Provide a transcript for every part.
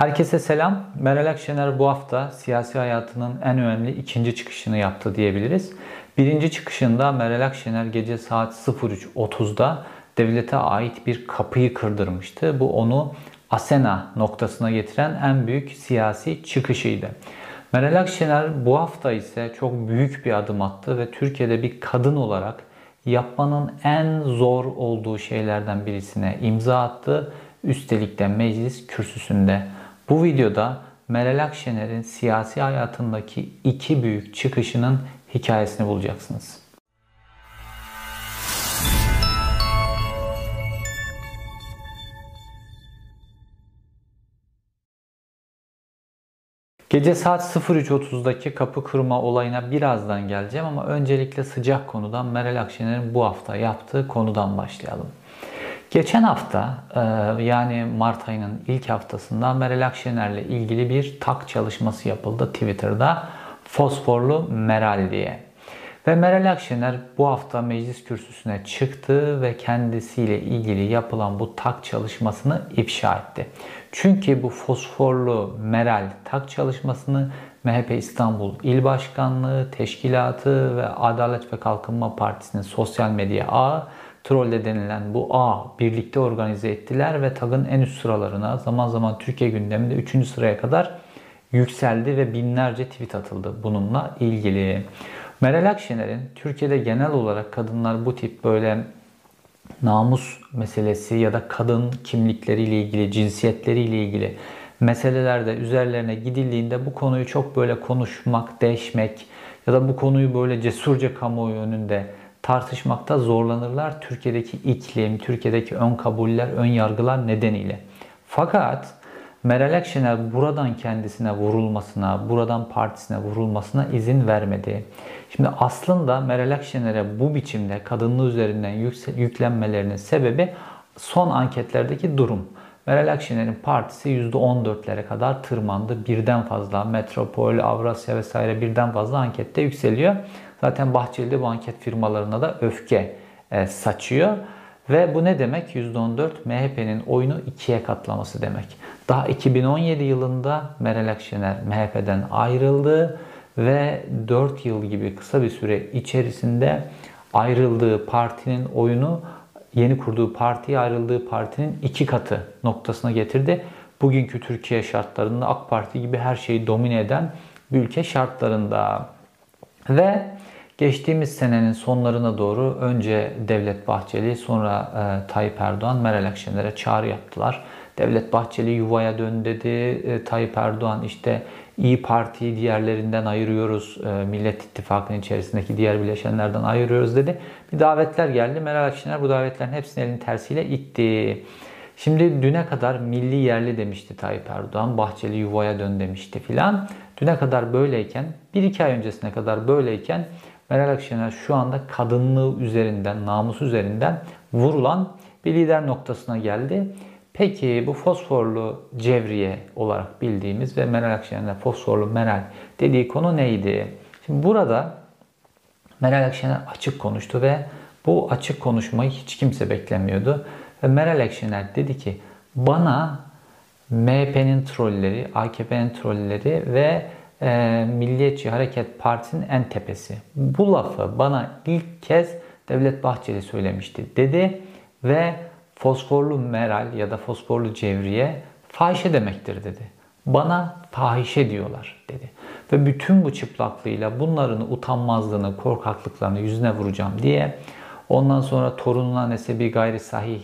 Herkese selam. Meral Akşener bu hafta siyasi hayatının en önemli ikinci çıkışını yaptı diyebiliriz. Birinci çıkışında Meral Akşener gece saat 03.30'da devlete ait bir kapıyı kırdırmıştı. Bu onu Asena noktasına getiren en büyük siyasi çıkışıydı. Meral Akşener bu hafta ise çok büyük bir adım attı ve Türkiye'de bir kadın olarak yapmanın en zor olduğu şeylerden birisine imza attı. Üstelik de meclis kürsüsünde. Bu videoda Meral Akşener'in siyasi hayatındaki iki büyük çıkışının hikayesini bulacaksınız. Gece saat 03.30'daki kapı kırma olayına birazdan geleceğim ama öncelikle sıcak konudan Meral Akşener'in bu hafta yaptığı konudan başlayalım. Geçen hafta e, yani Mart ayının ilk haftasında Meral Akşener'le ilgili bir tak çalışması yapıldı Twitter'da. Fosforlu Meral diye. Ve Meral Akşener bu hafta meclis kürsüsüne çıktı ve kendisiyle ilgili yapılan bu tak çalışmasını ifşa etti. Çünkü bu fosforlu Meral tak çalışmasını MHP İstanbul İl Başkanlığı, Teşkilatı ve Adalet ve Kalkınma Partisi'nin sosyal medya ağı Troll'de denilen bu ağ birlikte organize ettiler ve TAG'ın en üst sıralarına zaman zaman Türkiye gündeminde 3. sıraya kadar yükseldi ve binlerce tweet atıldı bununla ilgili. Meral Akşener'in Türkiye'de genel olarak kadınlar bu tip böyle namus meselesi ya da kadın kimlikleriyle ilgili, cinsiyetleriyle ilgili meselelerde üzerlerine gidildiğinde bu konuyu çok böyle konuşmak, değişmek ya da bu konuyu böyle cesurca kamuoyu önünde tartışmakta zorlanırlar Türkiye'deki iklim, Türkiye'deki ön kabuller, ön yargılar nedeniyle. Fakat Meral Akşener buradan kendisine vurulmasına, buradan partisine vurulmasına izin vermedi. Şimdi aslında Meral Akşener'e bu biçimde kadınlığı üzerinden yüklenmelerinin sebebi son anketlerdeki durum. Meral Akşener'in partisi %14'lere kadar tırmandı. Birden fazla Metropol, Avrasya vesaire birden fazla ankette yükseliyor. Zaten Bahçeli bu anket firmalarına da öfke e, saçıyor. Ve bu ne demek? %14 MHP'nin oyunu ikiye katlaması demek. Daha 2017 yılında Meral Akşener MHP'den ayrıldı ve 4 yıl gibi kısa bir süre içerisinde ayrıldığı partinin oyunu yeni kurduğu partiye ayrıldığı partinin iki katı noktasına getirdi. Bugünkü Türkiye şartlarında AK Parti gibi her şeyi domine eden bir ülke şartlarında. Ve geçtiğimiz senenin sonlarına doğru önce Devlet Bahçeli sonra e, Tayyip Erdoğan Meral Akşener'e çağrı yaptılar. Devlet Bahçeli yuvaya dön dedi. E, Tayyip Erdoğan işte İyi Parti'yi diğerlerinden ayırıyoruz. E, Millet İttifakı'nın içerisindeki diğer bileşenlerden ayırıyoruz dedi. Bir davetler geldi. Meral Akşener bu davetlerin hepsini elin tersiyle itti. Şimdi düne kadar milli yerli demişti Tayyip Erdoğan. Bahçeli yuvaya dön demişti filan. Düne kadar böyleyken, bir iki ay öncesine kadar böyleyken Meral Akşener şu anda kadınlığı üzerinden, namus üzerinden vurulan bir lider noktasına geldi. Peki bu fosforlu cevriye olarak bildiğimiz ve Meral Akşener'in fosforlu Meral dediği konu neydi? Şimdi burada Meral Akşener açık konuştu ve bu açık konuşmayı hiç kimse beklemiyordu. Ve Meral Akşener dedi ki bana MHP'nin trolleri, AKP'nin trolleri ve e, Milliyetçi Hareket Partisi'nin en tepesi. Bu lafı bana ilk kez Devlet Bahçeli söylemişti dedi ve fosforlu meral ya da fosforlu cevriye fahişe demektir dedi. Bana fahişe diyorlar dedi. Ve bütün bu çıplaklığıyla bunların utanmazlığını, korkaklıklarını yüzüne vuracağım diye ondan sonra torununa nesebi gayri sahih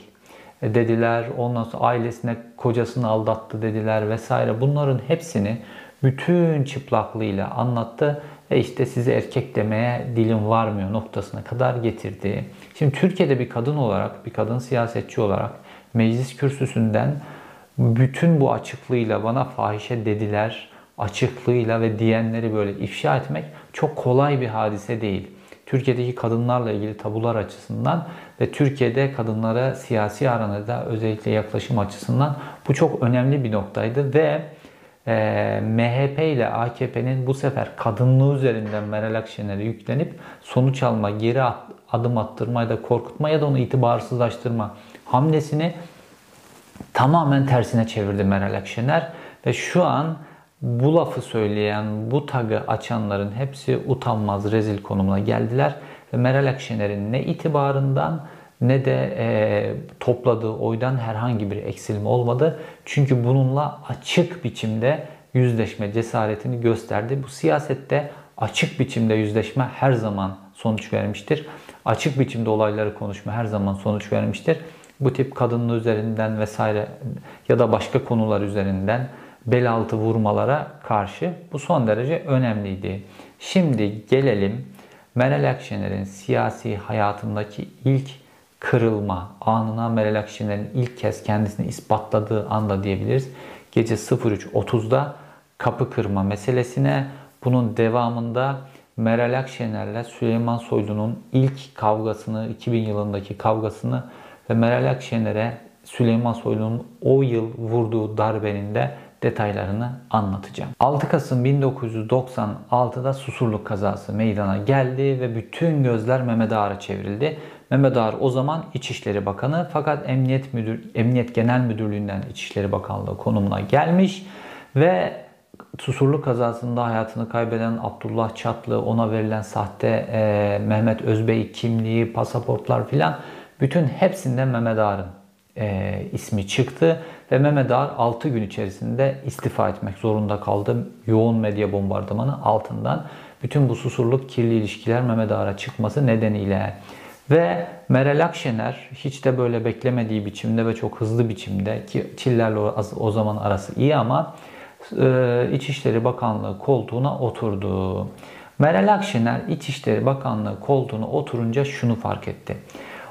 dediler. Ondan sonra ailesine kocasını aldattı dediler vesaire. Bunların hepsini bütün çıplaklığıyla anlattı ve işte size erkek demeye dilim varmıyor noktasına kadar getirdi. Şimdi Türkiye'de bir kadın olarak, bir kadın siyasetçi olarak meclis kürsüsünden bütün bu açıklığıyla bana fahişe dediler, açıklığıyla ve diyenleri böyle ifşa etmek çok kolay bir hadise değil. Türkiye'deki kadınlarla ilgili tabular açısından ve Türkiye'de kadınlara siyasi aranada özellikle yaklaşım açısından bu çok önemli bir noktaydı ve e, MHP ile AKP'nin bu sefer kadınlığı üzerinden Meral Akşener'e yüklenip sonuç alma, geri adım attırma ya da korkutma ya da onu itibarsızlaştırma hamlesini tamamen tersine çevirdi Meral Akşener Ve şu an bu lafı söyleyen, bu tagı açanların hepsi utanmaz, rezil konumuna geldiler. Ve Meral Akşener'in ne itibarından ne de e, topladığı oydan herhangi bir eksilme olmadı. Çünkü bununla açık biçimde yüzleşme cesaretini gösterdi. Bu siyasette açık biçimde yüzleşme her zaman sonuç vermiştir. Açık biçimde olayları konuşma her zaman sonuç vermiştir. Bu tip kadının üzerinden vesaire ya da başka konular üzerinden bel altı vurmalara karşı bu son derece önemliydi. Şimdi gelelim Meral Akşener'in siyasi hayatındaki ilk kırılma anına Meral Akşener'in ilk kez kendisini ispatladığı anda diyebiliriz. Gece 03.30'da kapı kırma meselesine bunun devamında Meral Akşener'le Süleyman Soylu'nun ilk kavgasını, 2000 yılındaki kavgasını ve Meral Akşener'e Süleyman Soylu'nun o yıl vurduğu darbenin de detaylarını anlatacağım. 6 Kasım 1996'da Susurluk kazası meydana geldi ve bütün gözler Mehmet Ağar'a çevrildi. Mehmet Ağar o zaman İçişleri Bakanı fakat Emniyet Müdür Emniyet Genel Müdürlüğü'nden İçişleri Bakanlığı konumuna gelmiş ve Susurluk kazasında hayatını kaybeden Abdullah Çatlı, ona verilen sahte e, Mehmet Özbey kimliği, pasaportlar filan bütün hepsinden Mehmet Ağar'ın e, ismi çıktı ve Mehmet Ağar 6 gün içerisinde istifa etmek zorunda kaldı. Yoğun medya bombardımanı altından bütün bu susurluk kirli ilişkiler Mehmet Ağar'a çıkması nedeniyle ve Meral Akşener hiç de böyle beklemediği biçimde ve çok hızlı biçimde ki Çiller'le o zaman arası iyi ama e, İçişleri Bakanlığı koltuğuna oturdu. Meral Akşener İçişleri Bakanlığı koltuğuna oturunca şunu fark etti.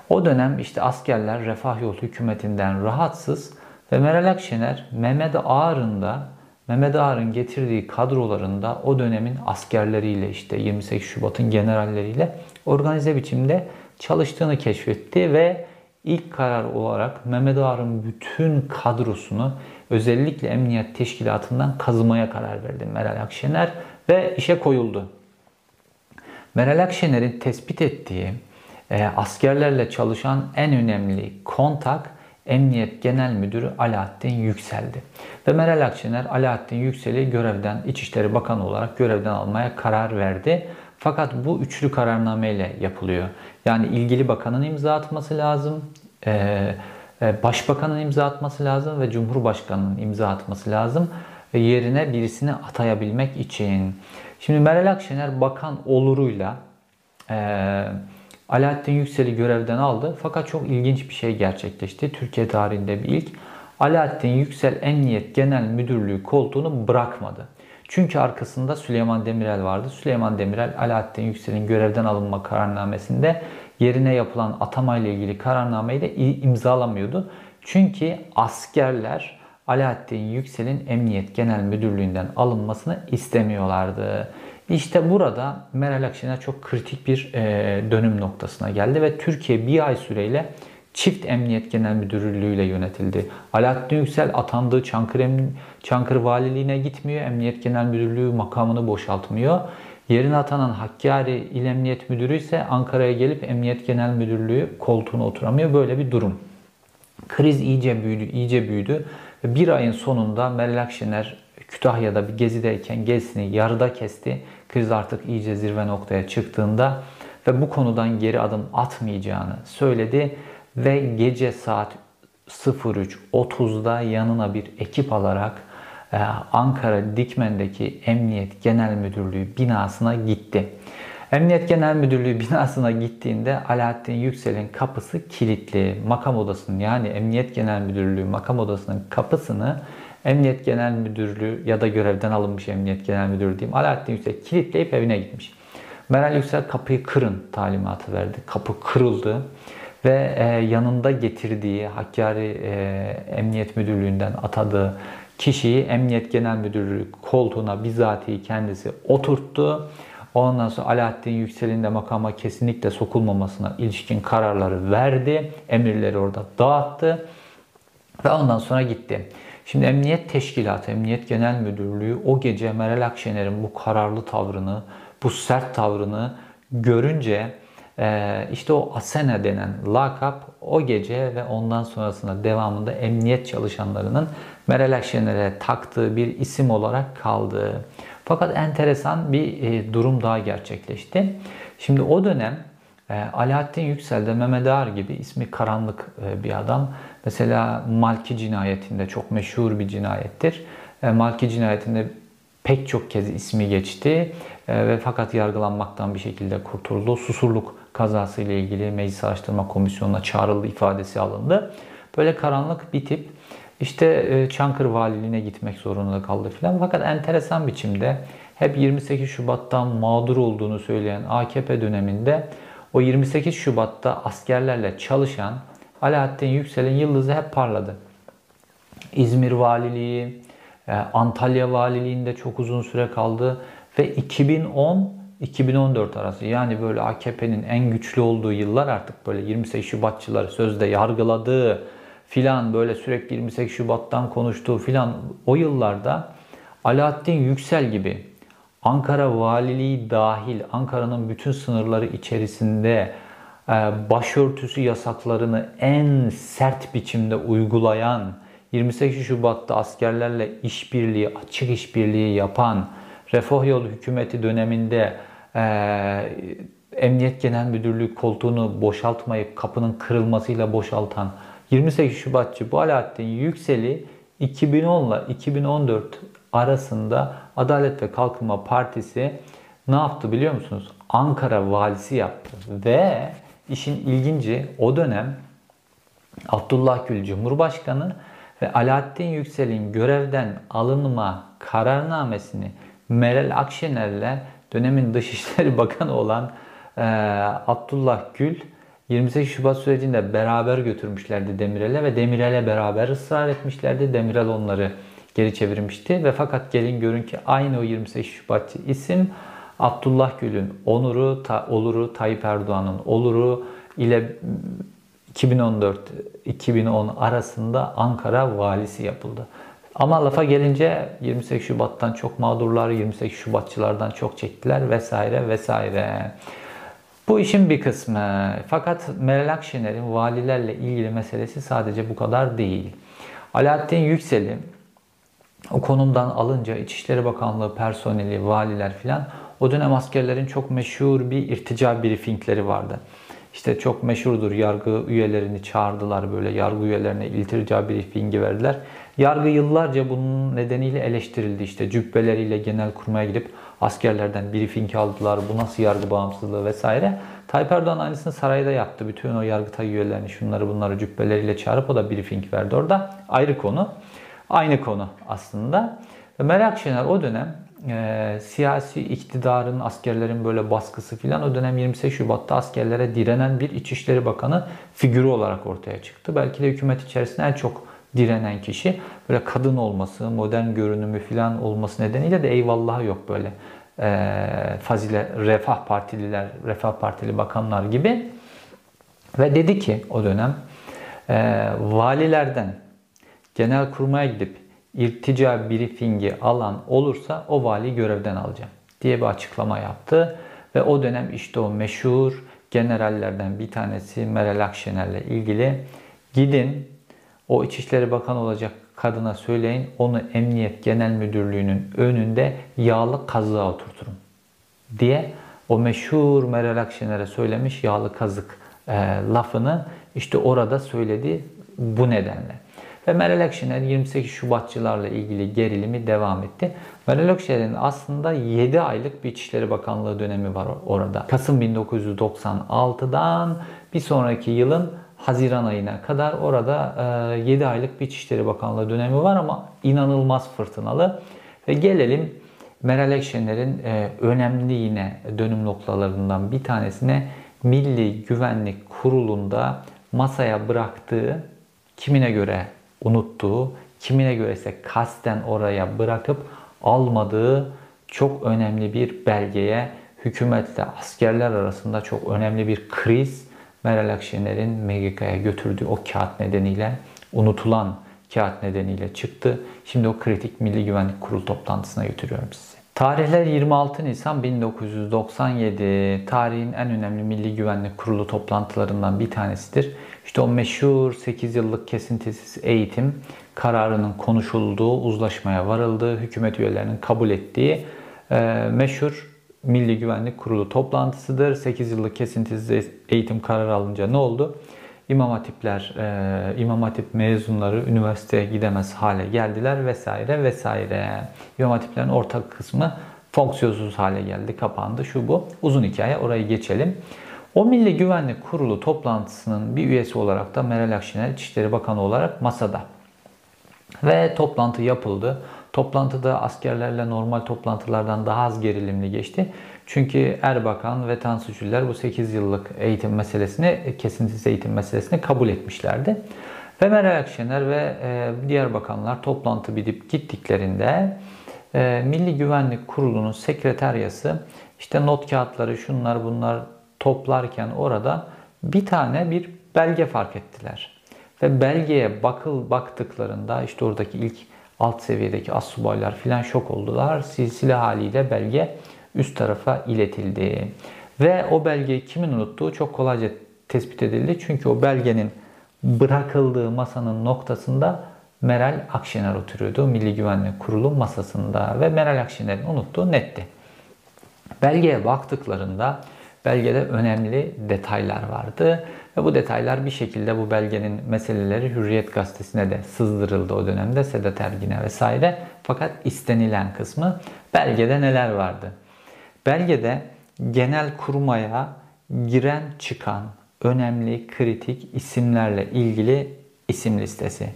O dönem işte askerler Refah Yolu hükümetinden rahatsız ve Meral Akşener Mehmet Ağar'ın da Mehmet Ağar'ın getirdiği kadrolarında o dönemin askerleriyle işte 28 Şubat'ın generalleriyle organize biçimde çalıştığını keşfetti ve ilk karar olarak Mehmet Ağar'ın bütün kadrosunu özellikle emniyet teşkilatından kazımaya karar verdi Meral Akşener ve işe koyuldu. Meral Akşener'in tespit ettiği e, askerlerle çalışan en önemli kontak Emniyet Genel Müdürü Alaaddin Yüksel'di. Ve Meral Akşener Alaaddin Yüksel'i görevden İçişleri Bakanı olarak görevden almaya karar verdi. Fakat bu üçlü kararnameyle yapılıyor. Yani ilgili bakanın imza atması lazım, e, e, başbakanın imza atması lazım ve Cumhurbaşkanının imza atması lazım. Yerine birisini atayabilmek için. Şimdi Meral Akşener bakan oluruyla e, Alaaddin Yüksel'i görevden aldı. Fakat çok ilginç bir şey gerçekleşti. Türkiye tarihinde bir ilk. Alaaddin Yüksel Emniyet Genel Müdürlüğü koltuğunu bırakmadı. Çünkü arkasında Süleyman Demirel vardı. Süleyman Demirel Alaaddin Yüksel'in görevden alınma kararnamesinde yerine yapılan atama ile ilgili kararnameyi de imzalamıyordu. Çünkü askerler Alaaddin Yüksel'in Emniyet Genel Müdürlüğü'nden alınmasını istemiyorlardı. İşte burada Meral Akşener çok kritik bir dönüm noktasına geldi ve Türkiye bir ay süreyle çift emniyet genel müdürlüğüyle yönetildi. Alaaddin Yüksel atandığı Çankırı, Çankırı Valiliğine gitmiyor. Emniyet Genel Müdürlüğü makamını boşaltmıyor. Yerine atanan Hakkari İl Emniyet Müdürü ise Ankara'ya gelip Emniyet Genel Müdürlüğü koltuğuna oturamıyor. Böyle bir durum. Kriz iyice büyüdü, iyice büyüdü. Bir ayın sonunda Meral Akşener Kütahya'da bir gezideyken gezisini yarıda kesti. Kriz artık iyice zirve noktaya çıktığında ve bu konudan geri adım atmayacağını söyledi ve gece saat 03.30'da yanına bir ekip alarak e, Ankara Dikmen'deki Emniyet Genel Müdürlüğü binasına gitti. Emniyet Genel Müdürlüğü binasına gittiğinde Alaaddin Yüksel'in kapısı kilitli. Makam odasının yani Emniyet Genel Müdürlüğü makam odasının kapısını Emniyet Genel Müdürlüğü ya da görevden alınmış Emniyet Genel Müdürlüğü diyeyim. Alaaddin Yüksel kilitleyip evine gitmiş. Meral Yüksel kapıyı kırın talimatı verdi. Kapı kırıldı ve e, yanında getirdiği Hakkari e, Emniyet Müdürlüğü'nden atadığı kişiyi Emniyet Genel Müdürlüğü koltuğuna bizatihi kendisi oturttu. Ondan sonra Alaaddin Yüksel'in de makama kesinlikle sokulmamasına ilişkin kararları verdi. Emirleri orada dağıttı. Ve ondan sonra gitti. Şimdi Emniyet Teşkilatı, Emniyet Genel Müdürlüğü o gece Meral Akşener'in bu kararlı tavrını, bu sert tavrını görünce Ee, işte o Asena denen lakap o gece ve ondan sonrasında devamında emniyet çalışanlarının Meral Akşener'e taktığı bir isim olarak kaldı. Fakat enteresan bir e, durum daha gerçekleşti. Şimdi o dönem e, Alaaddin Yüksel de Mehmet Ağar gibi ismi karanlık e, bir adam. Mesela Malki cinayetinde çok meşhur bir cinayettir. Malki cinayetinde pek çok kez ismi geçti ve fakat yargılanmaktan bir şekilde kurtuldu. Susurluk kazası ile ilgili Meclis Araştırma Komisyonu'na çağrıldı ifadesi alındı. Böyle karanlık bir tip işte e, Çankırı Valiliğine gitmek zorunda kaldı filan. Fakat enteresan biçimde hep 28 Şubat'tan mağdur olduğunu söyleyen AKP döneminde o 28 Şubat'ta askerlerle çalışan Alaaddin Yüksel'in yıldızı hep parladı. İzmir Valiliği, Antalya Valiliğinde çok uzun süre kaldı ve 2010 2014 arası yani böyle AKP'nin en güçlü olduğu yıllar artık böyle 28 Şubatçıları sözde yargıladığı filan böyle sürekli 28 Şubat'tan konuştuğu filan. O yıllarda Alaaddin Yüksel gibi Ankara Valiliği dahil Ankara'nın bütün sınırları içerisinde e, başörtüsü yasaklarını en sert biçimde uygulayan 28 Şubat'ta askerlerle işbirliği, açık işbirliği yapan Refah Yolu hükümeti döneminde e, Emniyet Genel Müdürlüğü koltuğunu boşaltmayıp kapının kırılmasıyla boşaltan 28 Şubatçı bu Alaaddin Yüksel'i 2010 ile 2014 arasında Adalet ve Kalkınma Partisi ne yaptı biliyor musunuz? Ankara valisi yaptı ve işin ilginci o dönem Abdullah Gül Cumhurbaşkanı ve Alaaddin Yüksel'in görevden alınma kararnamesini Meral Akşener'le dönemin Dışişleri Bakanı olan e, Abdullah Gül 28 Şubat sürecinde beraber götürmüşlerdi Demirel'e ve Demirel'e beraber ısrar etmişlerdi. Demirel onları geri çevirmişti ve fakat gelin görün ki aynı o 28 Şubatçı isim Abdullah Gül'ün onuru, ta, oluru, Tayyip Erdoğan'ın oluru ile 2014-2010 arasında Ankara valisi yapıldı. Ama lafa gelince 28 Şubat'tan çok mağdurlar, 28 Şubatçılardan çok çektiler vesaire vesaire. Bu işin bir kısmı. Fakat Meral Akşener'in valilerle ilgili meselesi sadece bu kadar değil. Alaaddin Yüksel'i o konumdan alınca İçişleri Bakanlığı personeli, valiler filan o dönem askerlerin çok meşhur bir irtica briefingleri vardı. İşte çok meşhurdur yargı üyelerini çağırdılar böyle yargı üyelerine iltica briefingi verdiler. Yargı yıllarca bunun nedeniyle eleştirildi işte cübbeleriyle genel kurmaya gidip askerlerden briefing aldılar. Bu nasıl yargı bağımsızlığı vesaire. Tayyip Erdoğan aynısını sarayda yaptı. Bütün o yargıtay üyelerini şunları bunları cübbeleriyle çağırıp o da briefing verdi orada. Ayrı konu. Aynı konu aslında. Meral Akşener o dönem e, siyasi iktidarın, askerlerin böyle baskısı filan o dönem 28 Şubat'ta askerlere direnen bir İçişleri Bakanı figürü olarak ortaya çıktı. Belki de hükümet içerisinde en çok direnen kişi böyle kadın olması, modern görünümü filan olması nedeniyle de eyvallahı yok böyle e, fazile refah partililer, refah partili bakanlar gibi. Ve dedi ki o dönem e, valilerden genel kurmaya gidip irtica briefingi alan olursa o vali görevden alacağım diye bir açıklama yaptı. Ve o dönem işte o meşhur generallerden bir tanesi Meral Akşener'le ilgili gidin o İçişleri Bakanı olacak kadına söyleyin onu Emniyet Genel Müdürlüğü'nün önünde yağlı kazığa oturturun diye o meşhur Meral Akşener'e söylemiş yağlı kazık e, lafını işte orada söyledi bu nedenle. Ve Meral Akşener 28 Şubatçılarla ilgili gerilimi devam etti. Meral Akşener'in aslında 7 aylık bir İçişleri Bakanlığı dönemi var orada. Kasım 1996'dan bir sonraki yılın Haziran ayına kadar orada 7 e, aylık bir İçişleri Bakanlığı dönemi var ama inanılmaz fırtınalı. Ve gelelim Meral Akşener'in e, önemli yine dönüm noktalarından bir tanesine Milli Güvenlik Kurulu'nda masaya bıraktığı kimine göre unuttuğu, kimine göre ise kasten oraya bırakıp almadığı çok önemli bir belgeye hükümetle askerler arasında çok önemli bir kriz Meral Akşener'in MGK'ya götürdüğü o kağıt nedeniyle unutulan kağıt nedeniyle çıktı. Şimdi o kritik Milli Güvenlik Kurulu toplantısına götürüyorum sizi. Tarihler 26 Nisan 1997. Tarihin en önemli Milli Güvenlik Kurulu toplantılarından bir tanesidir. İşte o meşhur 8 yıllık kesintisiz eğitim kararının konuşulduğu, uzlaşmaya varıldığı, hükümet üyelerinin kabul ettiği e, meşhur Milli Güvenlik Kurulu toplantısıdır. 8 yıllık kesintisiz eğitim kararı alınca ne oldu? İmam Hatipler, e, İmam Hatip mezunları üniversiteye gidemez hale geldiler vesaire vesaire. İmam Hatiplerin ortak kısmı fonksiyonsuz hale geldi, kapandı, şu bu. Uzun hikaye, orayı geçelim. O Milli Güvenlik Kurulu toplantısının bir üyesi olarak da Meral Akşener İçişleri Bakanı olarak masada. Ve toplantı yapıldı. Toplantıda askerlerle normal toplantılardan daha az gerilimli geçti. Çünkü Erbakan ve Tansu Çiller bu 8 yıllık eğitim meselesini, kesintisiz eğitim meselesini kabul etmişlerdi. Ve Meral Akşener ve e, diğer bakanlar toplantı bitip gittiklerinde e, Milli Güvenlik Kurulu'nun sekreteryası işte not kağıtları şunlar bunlar toplarken orada bir tane bir belge fark ettiler. Ve belgeye bakıl baktıklarında işte oradaki ilk alt seviyedeki assubaylar filan şok oldular. Silsile haliyle belge üst tarafa iletildi. Ve o belgeyi kimin unuttuğu çok kolayca tespit edildi. Çünkü o belgenin bırakıldığı masanın noktasında Meral Akşener oturuyordu. Milli Güvenlik Kurulu masasında ve Meral Akşener'in unuttuğu netti. Belgeye baktıklarında belgede önemli detaylar vardı. Ve bu detaylar bir şekilde bu belgenin meseleleri Hürriyet gazetesine de sızdırıldı o dönemde Sedat Ergin'e vesaire. Fakat istenilen kısmı belgede neler vardı? Belgede genel kurmaya giren çıkan önemli kritik isimlerle ilgili isim listesi.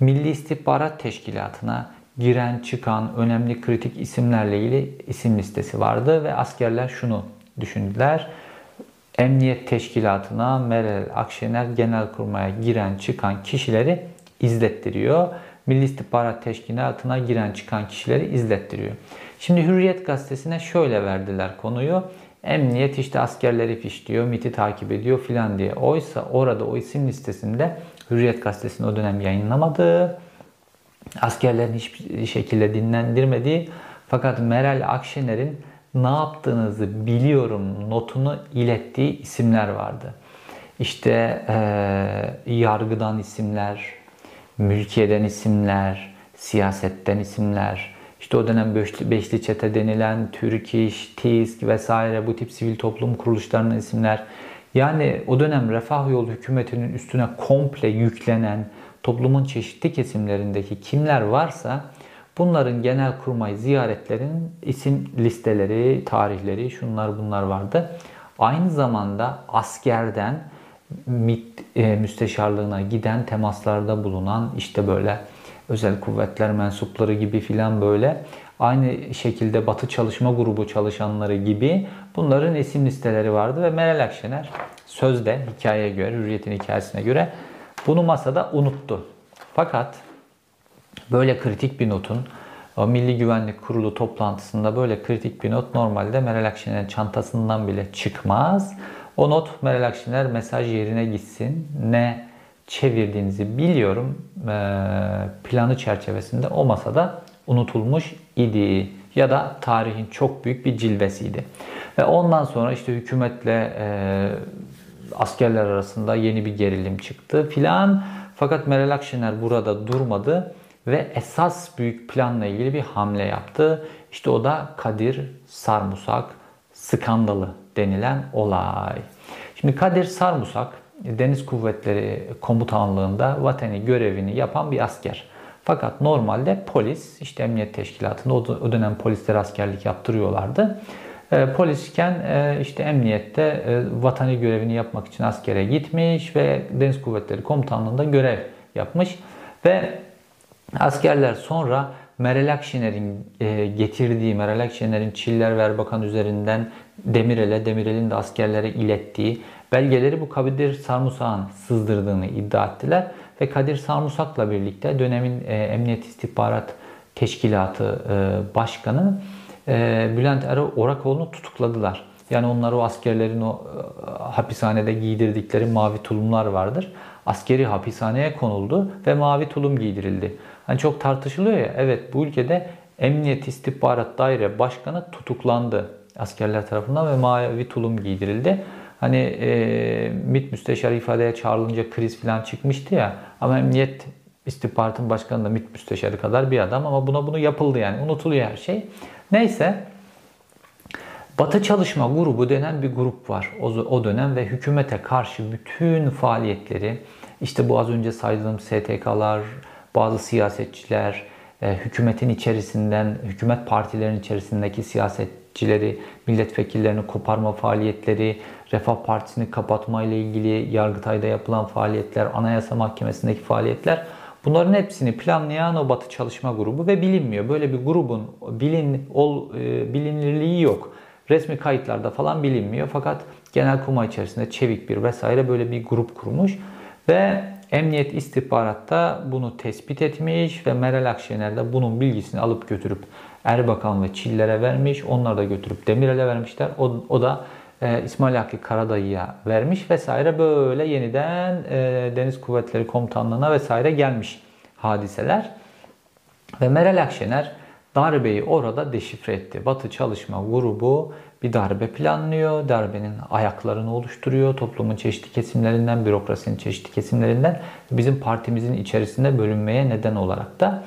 Milli İstihbarat Teşkilatı'na giren çıkan önemli kritik isimlerle ilgili isim listesi vardı ve askerler şunu düşündüler. Emniyet Teşkilatı'na Meral Akşener Genelkurmay'a giren çıkan kişileri izlettiriyor. Milli İstihbarat Teşkilatı'na giren çıkan kişileri izlettiriyor. Şimdi Hürriyet Gazetesi'ne şöyle verdiler konuyu. Emniyet işte askerleri fişliyor, MIT'i takip ediyor filan diye. Oysa orada o isim listesinde Hürriyet Gazetesi'nin o dönem yayınlamadığı, askerlerin hiçbir şekilde dinlendirmediği fakat Meral Akşener'in ne yaptığınızı biliyorum notunu ilettiği isimler vardı. İşte e, yargıdan isimler, mülkiyeden isimler, siyasetten isimler, işte o dönem beşli, çete denilen Türk İş, TİSK vesaire bu tip sivil toplum kuruluşlarının isimler. Yani o dönem Refah Yolu hükümetinin üstüne komple yüklenen toplumun çeşitli kesimlerindeki kimler varsa Bunların genel kurmay ziyaretlerinin isim listeleri, tarihleri, şunlar bunlar vardı. Aynı zamanda askerden MİT e, müsteşarlığına giden temaslarda bulunan işte böyle özel kuvvetler mensupları gibi filan böyle aynı şekilde Batı Çalışma Grubu çalışanları gibi bunların isim listeleri vardı ve Meral Akşener sözde hikayeye göre, Hürriyet'in hikayesine göre bunu masada unuttu. Fakat Böyle kritik bir notun Milli Güvenlik Kurulu toplantısında böyle kritik bir not normalde Meral Akşener'in çantasından bile çıkmaz. O not Meral Akşener mesaj yerine gitsin. Ne çevirdiğinizi biliyorum. Planı çerçevesinde o masada unutulmuş idi. Ya da tarihin çok büyük bir cilvesiydi. Ve ondan sonra işte hükümetle askerler arasında yeni bir gerilim çıktı filan. Fakat Meral Akşener burada durmadı ve esas büyük planla ilgili bir hamle yaptı. İşte o da Kadir Sarmusak skandalı denilen olay. Şimdi Kadir Sarmusak Deniz Kuvvetleri Komutanlığında vatani görevini yapan bir asker. Fakat normalde polis, işte emniyet teşkilatında o dönem polisler askerlik yaptırıyorlardı. E, polisken e, işte emniyette e, vatani görevini yapmak için askere gitmiş ve Deniz Kuvvetleri Komutanlığında görev yapmış. Ve Askerler sonra Meral Akşener'in e, getirdiği, Meral Akşener'in Çiller ve Erbakan üzerinden Demirel'e, Demirel'in de askerlere ilettiği belgeleri bu Kadir Sarmusak'ın sızdırdığını iddia ettiler. Ve Kadir Sarmusak'la birlikte dönemin e, Emniyet İstihbarat Teşkilatı e, Başkanı Bülent Erol Orakoğlu'nu tutukladılar. Yani onlar o askerlerin o hapishanede giydirdikleri mavi tulumlar vardır. Askeri hapishaneye konuldu ve mavi tulum giydirildi. Hani çok tartışılıyor ya evet bu ülkede Emniyet İstihbarat Daire Başkanı tutuklandı askerler tarafından ve mavi tulum giydirildi. Hani e, MİT müsteşarı ifadeye çağrılınca kriz falan çıkmıştı ya ama Emniyet İstihbaratın başkanı da MİT müsteşarı kadar bir adam ama buna bunu yapıldı yani unutuluyor her şey. Neyse Batı Çalışma Grubu denen bir grup var o, o dönem ve hükümete karşı bütün faaliyetleri işte bu az önce saydığım STK'lar, bazı siyasetçiler, e, hükümetin içerisinden, hükümet partilerinin içerisindeki siyasetçileri, milletvekillerini koparma faaliyetleri, Refah Partisi'ni kapatma ile ilgili Yargıtay'da yapılan faaliyetler, Anayasa Mahkemesi'ndeki faaliyetler bunların hepsini planlayan o Batı Çalışma Grubu ve bilinmiyor. Böyle bir grubun bilin ol, e, bilinirliği yok. Resmi kayıtlarda falan bilinmiyor fakat genel kuma içerisinde Çevik bir vesaire böyle bir grup kurmuş ve Emniyet istihbaratta bunu tespit etmiş ve Meral Akşener de bunun bilgisini alıp götürüp Erbakan ve Çiller'e vermiş. Onlar da götürüp Demirel'e vermişler. O, o da e, İsmail Hakkı Karadayı'ya vermiş vesaire böyle yeniden e, Deniz Kuvvetleri Komutanlığı'na vesaire gelmiş hadiseler. Ve Meral Akşener darbeyi orada deşifre etti. Batı Çalışma Grubu bir darbe planlıyor. Darbenin ayaklarını oluşturuyor. Toplumun çeşitli kesimlerinden, bürokrasinin çeşitli kesimlerinden bizim partimizin içerisinde bölünmeye neden olarak da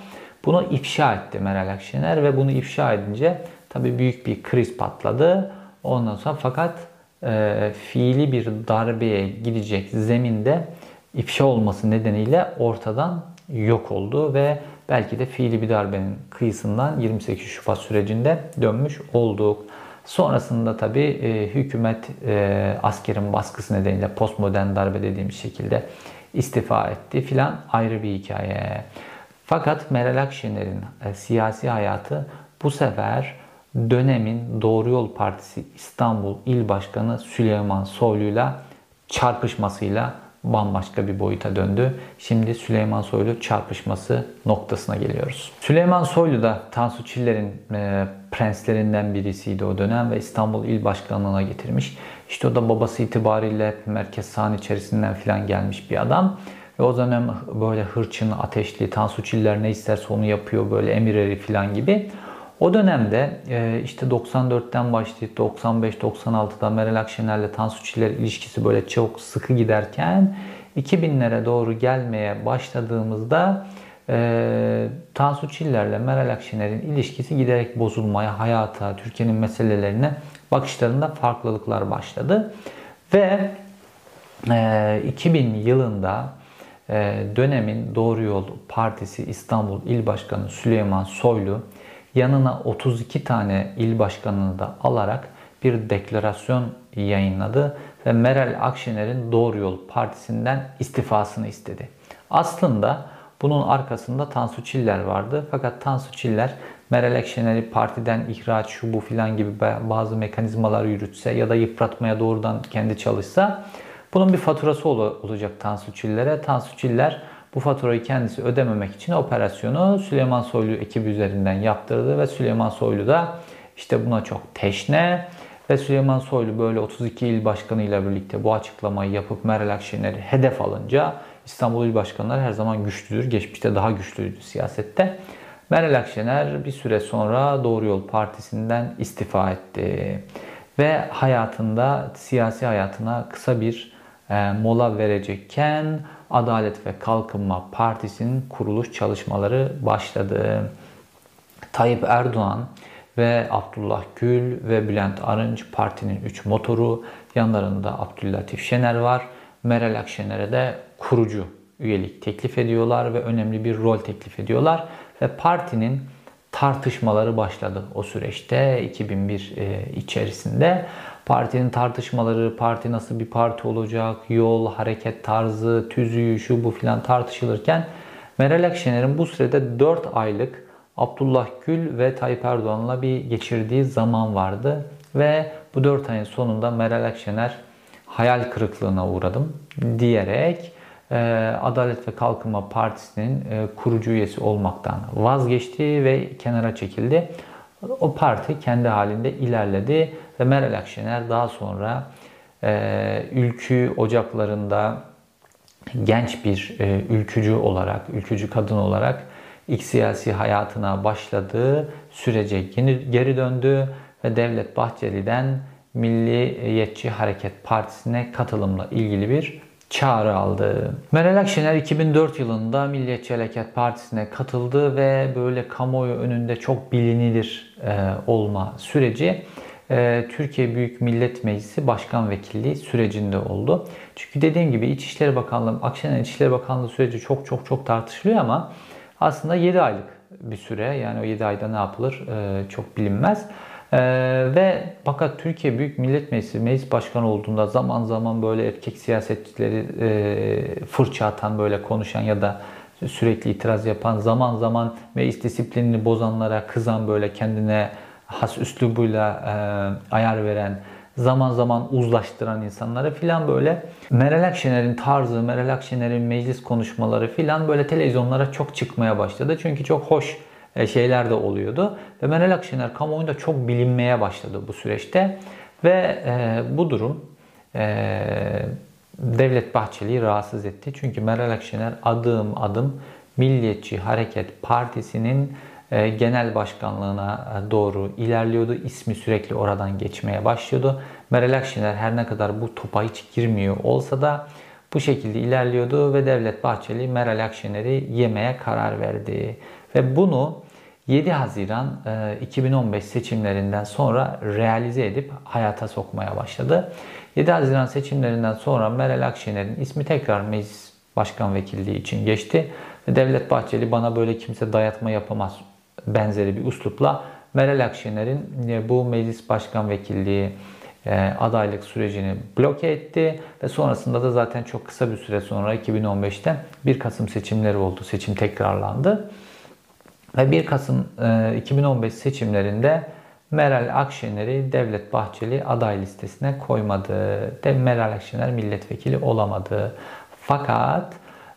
bunu ifşa etti Meral Akşener ve bunu ifşa edince tabii büyük bir kriz patladı. Ondan sonra fakat e, fiili bir darbeye gidecek zeminde ifşa olması nedeniyle ortadan yok oldu ve belki de fiili bir darbenin kıyısından 28 Şubat sürecinde dönmüş olduk. Sonrasında tabi e, hükümet e, askerin baskısı nedeniyle postmodern darbe dediğimiz şekilde istifa etti filan ayrı bir hikaye. Fakat Meral Akşener'in e, siyasi hayatı bu sefer dönemin Doğru Yol Partisi İstanbul İl Başkanı Süleyman Soylu'yla çarpışmasıyla bambaşka bir boyuta döndü. Şimdi Süleyman Soylu çarpışması noktasına geliyoruz. Süleyman Soylu da Tansu Çiller'in e, prenslerinden birisiydi o dönem ve İstanbul İl Başkanlığı'na getirmiş. İşte o da babası itibariyle merkez sahan içerisinden filan gelmiş bir adam. Ve o dönem böyle hırçın, ateşli, Tansu Çiller ne isterse onu yapıyor böyle emirleri filan gibi. O dönemde e, işte 94'ten başlayıp 95-96'da Meral Akşener'le Tansu Çiller ilişkisi böyle çok sıkı giderken 2000'lere doğru gelmeye başladığımızda e, Tansu Çiller'le Meral Akşener'in ilişkisi giderek bozulmaya, hayata, Türkiye'nin meselelerine bakışlarında farklılıklar başladı. Ve 2000 yılında dönemin Doğru Yol Partisi İstanbul İl Başkanı Süleyman Soylu yanına 32 tane il başkanını da alarak bir deklarasyon yayınladı ve Meral Akşener'in Doğru Yol Partisi'nden istifasını istedi. Aslında bunun arkasında Tansu Çiller vardı. Fakat Tansu Çiller Meral Akşener'i partiden ihraç, şu bu filan gibi bazı mekanizmalar yürütse ya da yıpratmaya doğrudan kendi çalışsa bunun bir faturası olacak Tansu Çiller'e. Tansu Çiller bu faturayı kendisi ödememek için operasyonu Süleyman Soylu ekibi üzerinden yaptırdı ve Süleyman Soylu da işte buna çok teşne ve Süleyman Soylu böyle 32 il başkanıyla birlikte bu açıklamayı yapıp Meral Akşener'i hedef alınca İstanbul il başkanları her zaman güçlüdür. Geçmişte daha güçlüydü siyasette. Meral Akşener bir süre sonra Doğru Yol Partisi'nden istifa etti. Ve hayatında, siyasi hayatına kısa bir mola verecekken Adalet ve Kalkınma Partisi'nin kuruluş çalışmaları başladı. Tayyip Erdoğan ve Abdullah Gül ve Bülent Arınç partinin 3 motoru. Yanlarında Abdüllatif Şener var. Meral Akşener'e de kurucu üyelik teklif ediyorlar ve önemli bir rol teklif ediyorlar. Ve partinin tartışmaları başladı o süreçte 2001 e, içerisinde. Partinin tartışmaları, parti nasıl bir parti olacak, yol, hareket tarzı, tüzüğü, şu bu filan tartışılırken Meral Akşener'in bu sürede 4 aylık Abdullah Gül ve Tayyip Erdoğan'la bir geçirdiği zaman vardı. Ve bu 4 ayın sonunda Meral Akşener hayal kırıklığına uğradım diyerek Adalet ve Kalkınma Partisi'nin e, kurucu üyesi olmaktan vazgeçti ve kenara çekildi. O parti kendi halinde ilerledi ve Meral Akşener daha sonra e, ülkü ocaklarında genç bir e, ülkücü olarak, ülkücü kadın olarak ilk siyasi hayatına başladığı sürece geri döndü ve Devlet Bahçeli'den Milliyetçi Hareket Partisi'ne katılımla ilgili bir çağrı aldı. Meral Akşener 2004 yılında Milliyetçi Hareket Partisi'ne katıldı ve böyle kamuoyu önünde çok bilinilir e, olma süreci e, Türkiye Büyük Millet Meclisi Başkan Vekilliği sürecinde oldu. Çünkü dediğim gibi İçişleri Bakanlığı, Akşener İçişleri Bakanlığı süreci çok çok çok tartışılıyor ama aslında 7 aylık bir süre. Yani o 7 ayda ne yapılır e, çok bilinmez. Ee, ve fakat Türkiye Büyük Millet Meclisi meclis başkanı olduğunda zaman zaman böyle erkek siyasetçileri e, fırça atan böyle konuşan ya da sürekli itiraz yapan zaman zaman meclis disiplinini bozanlara kızan böyle kendine has üslubuyla e, ayar veren zaman zaman uzlaştıran insanlara filan böyle Meral Akşener'in tarzı, Meral Akşener'in meclis konuşmaları filan böyle televizyonlara çok çıkmaya başladı. Çünkü çok hoş şeyler de oluyordu. Ve Meral Akşener kamuoyunda çok bilinmeye başladı bu süreçte. Ve e, bu durum e, Devlet Bahçeli'yi rahatsız etti. Çünkü Meral Akşener adım adım Milliyetçi Hareket Partisi'nin e, genel başkanlığına e, doğru ilerliyordu. İsmi sürekli oradan geçmeye başlıyordu. Meral Akşener her ne kadar bu topa hiç girmiyor olsa da bu şekilde ilerliyordu ve Devlet Bahçeli Meral Akşener'i yemeye karar verdi. Ve bunu 7 Haziran 2015 e, seçimlerinden sonra realize edip hayata sokmaya başladı. 7 Haziran seçimlerinden sonra Meral Akşener'in ismi tekrar meclis başkan vekilliği için geçti. Ve Devlet Bahçeli bana böyle kimse dayatma yapamaz benzeri bir uslupla Meral Akşener'in e, bu meclis başkan vekilliği e, adaylık sürecini bloke etti ve sonrasında da zaten çok kısa bir süre sonra 2015'te 1 Kasım seçimleri oldu. Seçim tekrarlandı. Ve 1 Kasım 2015 e, seçimlerinde Meral Akşener'i Devlet Bahçeli aday listesine koymadı. De Meral Akşener milletvekili olamadı. Fakat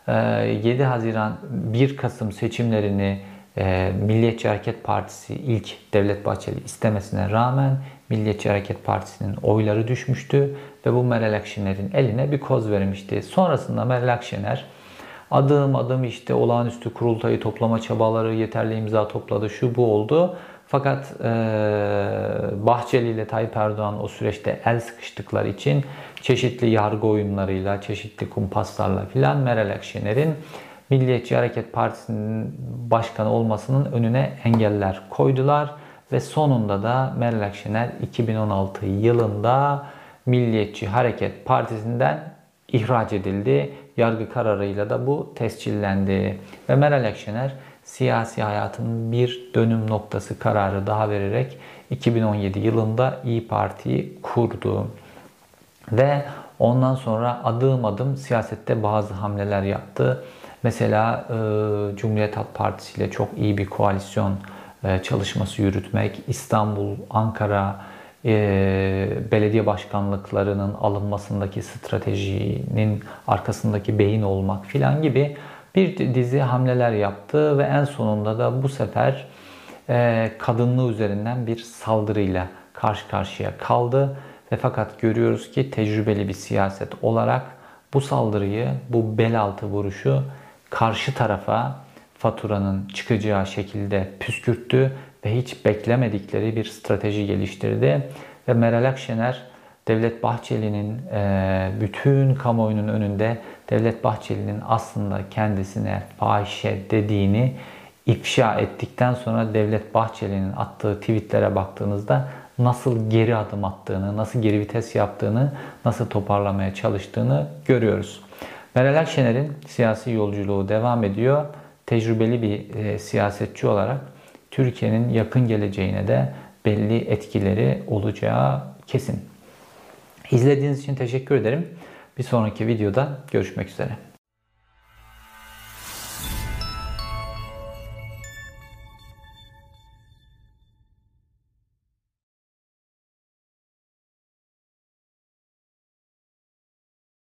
7 Haziran 1 Kasım seçimlerini e, Milliyetçi Hareket Partisi ilk Devlet Bahçeli istemesine rağmen Milliyetçi Hareket Partisi'nin oyları düşmüştü ve bu Meral Akşener'in eline bir koz vermişti. Sonrasında Meral Akşener adım adım işte olağanüstü kurultayı toplama çabaları yeterli imza topladı şu bu oldu. Fakat e, Bahçeli ile Tayyip Erdoğan o süreçte el sıkıştıkları için çeşitli yargı oyunlarıyla, çeşitli kumpaslarla filan Meral Akşener'in Milliyetçi Hareket Partisi'nin başkanı olmasının önüne engeller koydular ve sonunda da Meral Akşener 2016 yılında Milliyetçi Hareket Partisi'nden ihraç edildi. Yargı kararıyla da bu tescillendi. Ve Meral Akşener siyasi hayatının bir dönüm noktası kararı daha vererek 2017 yılında İyi Parti'yi kurdu. Ve ondan sonra adım adım siyasette bazı hamleler yaptı. Mesela e, Cumhuriyet Halk Partisi ile çok iyi bir koalisyon e, çalışması yürütmek, İstanbul, Ankara e, belediye başkanlıklarının alınmasındaki stratejinin arkasındaki beyin olmak filan gibi bir dizi hamleler yaptı ve en sonunda da bu sefer e, kadınlığı üzerinden bir saldırıyla karşı karşıya kaldı. Ve fakat görüyoruz ki tecrübeli bir siyaset olarak bu saldırıyı, bu bel altı vuruşu karşı tarafa faturanın çıkacağı şekilde püskürttü ve hiç beklemedikleri bir strateji geliştirdi. Ve Meral Akşener Devlet Bahçeli'nin e, bütün kamuoyunun önünde Devlet Bahçeli'nin aslında kendisine fahişe dediğini ifşa ettikten sonra Devlet Bahçeli'nin attığı tweetlere baktığınızda nasıl geri adım attığını, nasıl geri vites yaptığını, nasıl toparlamaya çalıştığını görüyoruz. Meral Akşener'in siyasi yolculuğu devam ediyor. Tecrübeli bir e, siyasetçi olarak Türkiye'nin yakın geleceğine de belli etkileri olacağı kesin. İzlediğiniz için teşekkür ederim. Bir sonraki videoda görüşmek üzere.